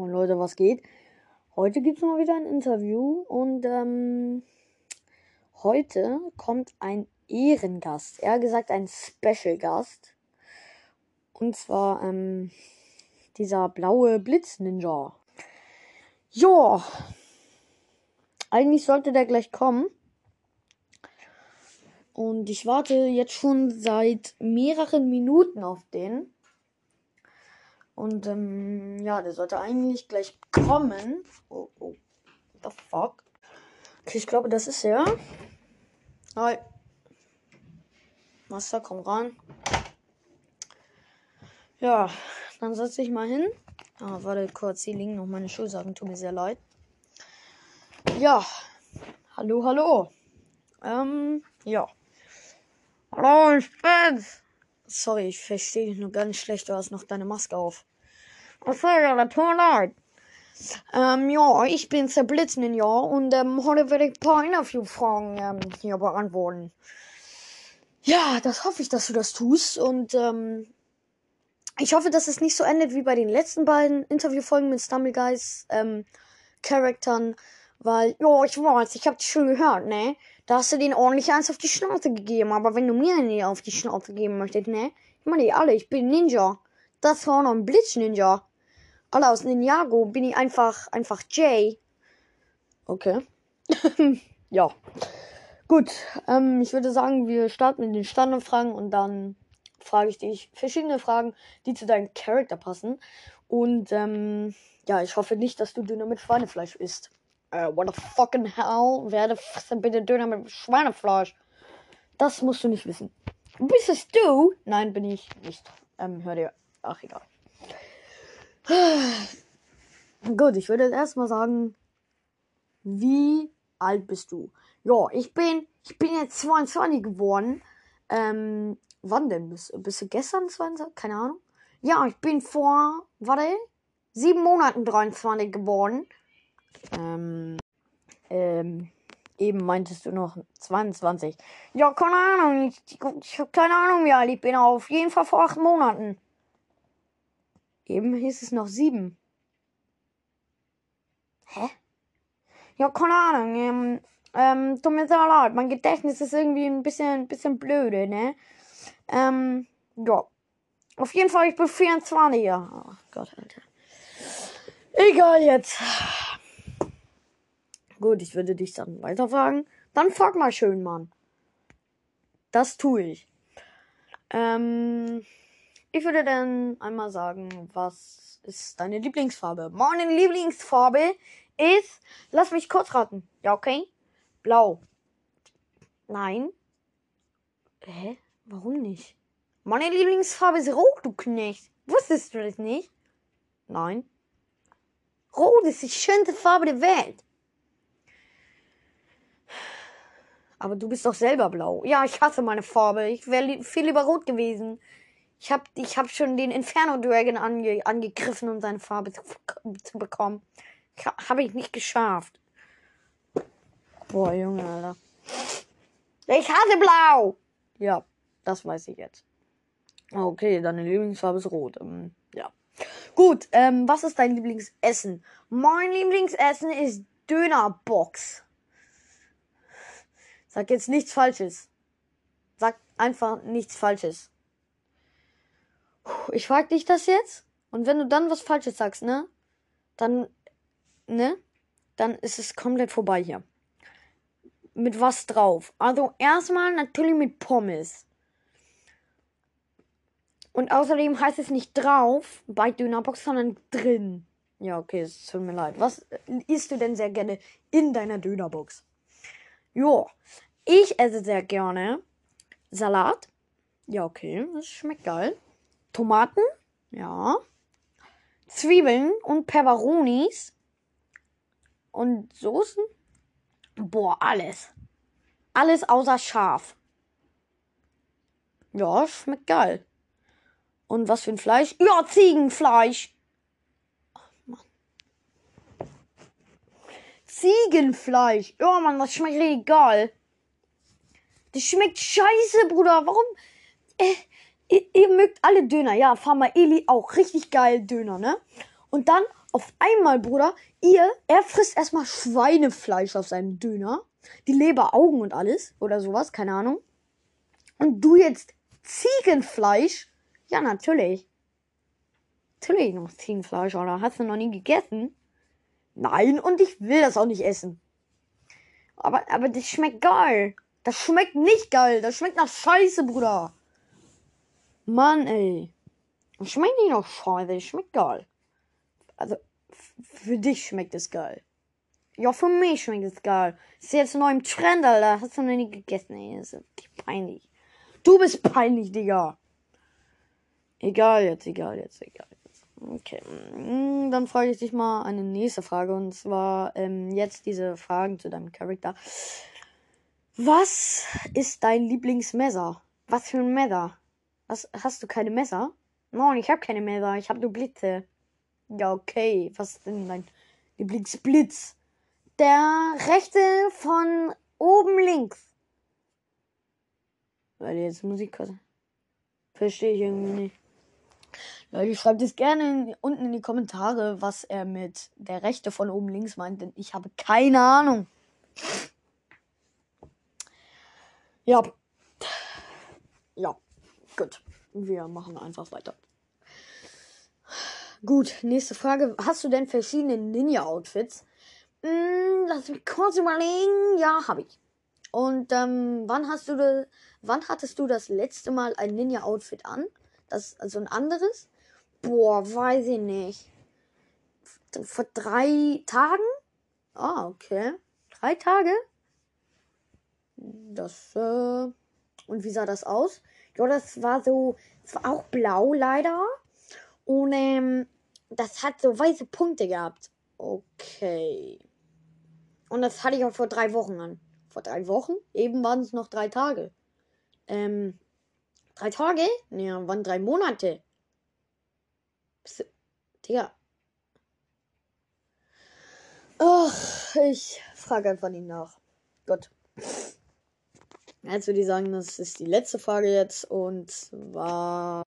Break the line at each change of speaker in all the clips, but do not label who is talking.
Oh Leute, was geht? Heute gibt es mal wieder ein Interview und ähm, heute kommt ein Ehrengast, eher gesagt ein Special Gast. Und zwar ähm, dieser blaue Blitz-Ninja. Ja, eigentlich sollte der gleich kommen. Und ich warte jetzt schon seit mehreren Minuten auf den. Und ähm, ja, der sollte eigentlich gleich kommen. Oh, oh. What the fuck? Okay, ich glaube, das ist er. Hi. Master, komm ran. Ja, dann setze ich mal hin. Ah, warte kurz, hier liegen noch meine Schulsachen. Tut mir sehr leid. Ja. Hallo, hallo. Ähm, ja. Hallo, ich bin's. Sorry, ich verstehe dich nur ganz schlecht. Du hast noch deine Maske auf. Achso, ja, tut mir leid. Ähm, ja, ich bin's, der Blitzninja. Und ähm, heute werde ich ein paar Interviewfragen ähm, hier beantworten. Ja, das hoffe ich, dass du das tust. Und ähm, ich hoffe, dass es nicht so endet wie bei den letzten beiden Interviewfolgen mit Stumbleguys ähm, Charaktern. Weil, ja, ich weiß, ich hab dich schon gehört, ne? Da hast du denen ordentlich eins auf die Schnauze gegeben. Aber wenn du mir nie auf die Schnauze geben möchtest, ne? Ich meine, alle, ich bin Ninja. Das war noch ein Blitz-Ninja. Alle aus Ninjago bin ich einfach, einfach Jay. Okay. ja. Gut, ähm, ich würde sagen, wir starten mit den Standardfragen und dann frage ich dich verschiedene Fragen, die zu deinem Charakter passen. Und ähm, ja, ich hoffe nicht, dass du Döner mit Schweinefleisch isst. Äh, what the fucking hell? Werde bitte Döner mit Schweinefleisch? Das musst du nicht wissen. Bist es du? Nein, bin ich nicht. Ähm, hör dir. Ach, egal. Gut, ich würde erstmal sagen, wie alt bist du? Ja, ich bin, ich bin jetzt 22 geworden. Ähm, wann denn? Bist, bist du gestern 22? Keine Ahnung. Ja, ich bin vor, warte, sieben Monaten 23 geworden. Ähm, ähm, eben meintest du noch 22. Ja, keine Ahnung. Ich, ich, habe keine Ahnung, wie alt ich bin. Auf jeden Fall vor acht Monaten. Eben hieß es noch sieben. Hä? Ja, keine Ahnung. Ähm, ähm, tut mir sehr leid. Mein Gedächtnis ist irgendwie ein bisschen, bisschen blöde, ne? Ähm, ja. Auf jeden Fall, ich bin 24. Ja. Oh Gott, Alter. Egal jetzt. Gut, ich würde dich dann weiterfragen. Dann frag mal schön, Mann. Das tue ich. Ähm, ich würde dann einmal sagen, was ist deine Lieblingsfarbe? Meine Lieblingsfarbe ist, lass mich kurz raten. Ja, okay? Blau. Nein. Hä? Warum nicht? Meine Lieblingsfarbe ist rot, du Knecht. Wusstest du das nicht? Nein. Rot ist die schönste Farbe der Welt. Aber du bist doch selber blau. Ja, ich hasse meine Farbe. Ich wäre li viel lieber rot gewesen. Ich hab, ich hab schon den Inferno Dragon ange angegriffen, um seine Farbe zu, zu bekommen. Ha habe ich nicht geschafft. Boah, Junge, Alter. Ich hasse blau! Ja, das weiß ich jetzt. Okay, deine Lieblingsfarbe ist rot. Ähm, ja. Gut, ähm, was ist dein Lieblingsessen? Mein Lieblingsessen ist Dönerbox. Sag jetzt nichts Falsches. Sag einfach nichts Falsches. Ich frag dich das jetzt. Und wenn du dann was Falsches sagst, ne? Dann, ne? Dann ist es komplett vorbei hier. Mit was drauf? Also erstmal natürlich mit Pommes. Und außerdem heißt es nicht drauf bei Dönerbox, sondern drin. Ja, okay, es tut mir leid. Was isst du denn sehr gerne in deiner Dönerbox? Ja, ich esse sehr gerne Salat. Ja, okay, das schmeckt geil. Tomaten, ja. Zwiebeln und Peperonis. Und Soßen. Boah, alles. Alles außer scharf. Ja, schmeckt geil. Und was für ein Fleisch? Ja, Ziegenfleisch. Oh, Mann. Ziegenfleisch. Ja, Mann, das schmeckt richtig geil. Das schmeckt scheiße, Bruder. Warum? Äh, ihr, ihr, mögt alle Döner. Ja, Pharma Eli auch. Richtig geil Döner, ne? Und dann auf einmal, Bruder, ihr, er frisst erstmal Schweinefleisch auf seinem Döner. Die Leber, Augen und alles. Oder sowas, keine Ahnung. Und du jetzt Ziegenfleisch? Ja, natürlich. Natürlich noch Ziegenfleisch, oder? Hast du noch nie gegessen? Nein, und ich will das auch nicht essen. Aber, aber das schmeckt geil. Das schmeckt nicht geil. Das schmeckt nach Scheiße, Bruder. Mann, ey. Das schmeckt nicht nach Scheiße. Das schmeckt geil. Also, für dich schmeckt es geil. Ja, für mich schmeckt es geil. Ist jetzt neu im Trend, Alter. Hast du noch nie gegessen, ey. Das ist peinlich. Du bist peinlich, Digga. Egal jetzt, egal jetzt, egal. Okay. Mm, dann frage ich dich mal eine nächste Frage. Und zwar ähm, jetzt diese Fragen zu deinem Charakter. Was ist dein Lieblingsmesser? Was für ein Messer? Was, hast du keine Messer? Nein, ich habe keine Messer. Ich habe nur Blitze. Ja, okay. Was ist denn dein Lieblingsblitz? Der rechte von oben links. Weil jetzt Musik Verstehe ich irgendwie nicht. Leute, schreibt es gerne in, unten in die Kommentare, was er mit der rechte von oben links meint, denn ich habe keine Ahnung. Ja. Ja, gut. Wir machen einfach weiter. Gut, nächste Frage. Hast du denn verschiedene Ninja-Outfits? Hm, lass mich kurz überlegen. Ja, habe ich. Und ähm, wann hast du das, wann hattest du das letzte Mal ein Ninja-Outfit an? Das, also ein anderes? Boah, weiß ich nicht. Vor drei Tagen? Ah, okay. Drei Tage? Das, äh, und wie sah das aus? Ja, das war so, es war auch blau leider. Und ähm, das hat so weiße Punkte gehabt. Okay. Und das hatte ich auch vor drei Wochen an. Vor drei Wochen? Eben waren es noch drei Tage. Ähm, drei Tage? Ja, waren drei Monate. Psst, Digga. Ach, ich frage einfach ihn nach. Gut. Jetzt würde ich sagen, das ist die letzte Frage jetzt. Und zwar: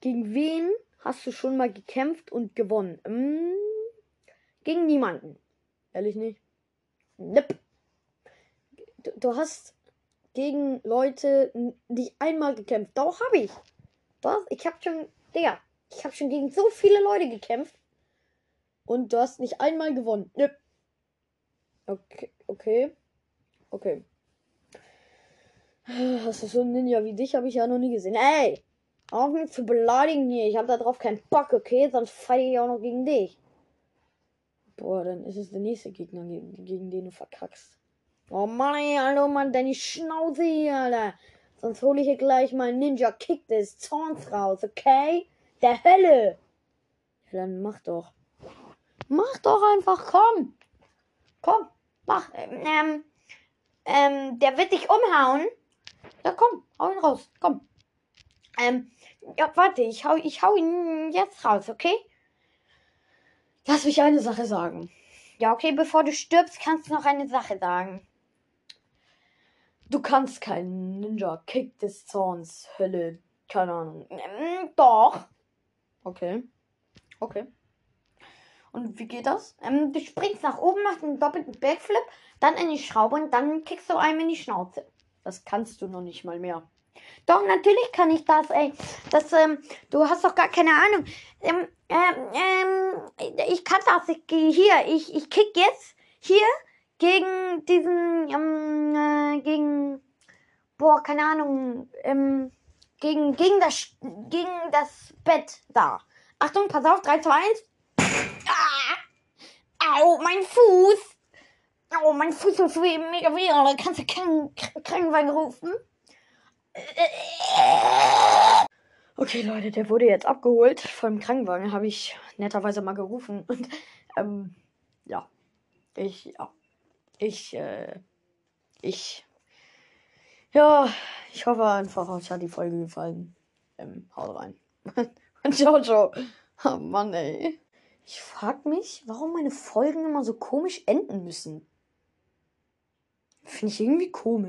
Gegen wen hast du schon mal gekämpft und gewonnen? Hm, gegen niemanden. Ehrlich nicht? Nipp. Du, du hast gegen Leute nicht einmal gekämpft. Doch, habe ich. Was? Ich habe schon, Digga, ich habe schon gegen so viele Leute gekämpft. Und du hast nicht einmal gewonnen. Nipp. Okay, okay. Okay. Hast du so einen Ninja wie dich, habe ich ja noch nie gesehen. Ey! Auf mich zu beleidigen hier. Ich habe da drauf keinen Bock, okay? Sonst fight ich auch noch gegen dich. Boah, dann ist es der nächste Gegner, gegen den du verkackst. Oh Mann, ey, hallo Mann, deine Schnauze hier, Alter. Sonst hole ich hier gleich mal Ninja Kick des Zorns raus, okay? Der Hölle. Dann mach doch. Mach doch einfach, komm. Komm, mach. Ähm, ähm, der wird dich umhauen. Ja, komm, hau ihn raus, komm. Ähm, ja, warte, ich hau, ich hau ihn jetzt raus, okay? Lass mich eine Sache sagen. Ja, okay, bevor du stirbst, kannst du noch eine Sache sagen. Du kannst keinen Ninja Kick des Zorns, Hölle, keine Ahnung. Ähm, doch. Okay. Okay. Und wie geht das? Ähm, du springst nach oben, machst einen doppelten Backflip, dann in die Schraube und dann kickst du einem in die Schnauze. Das kannst du noch nicht mal mehr. Doch, natürlich kann ich das, ey. Das, ähm, du hast doch gar keine Ahnung. Ähm, ähm, ähm, ich kann das. Ich gehe hier. Ich, ich kick jetzt hier gegen diesen, ähm, äh, gegen, boah, keine Ahnung, ähm, gegen, gegen das, gegen das Bett da. Achtung, pass auf, 3, 2, 1. Ah! Au, mein Fuß! Oh, mein Fuß tut mega weh, da kannst du Krank Krankenwagen rufen. Okay, Leute, der wurde jetzt abgeholt vom Krankenwagen. Habe ich netterweise mal gerufen. Und, ähm, ja. Ich, ja. Ich, äh, ich. Ja, ich hoffe einfach, euch hat die Folge gefallen. Ähm, haut rein. Und ciao, ciao. Oh Mann, ey. Ich frag mich, warum meine Folgen immer so komisch enden müssen. Finde ich irgendwie komisch.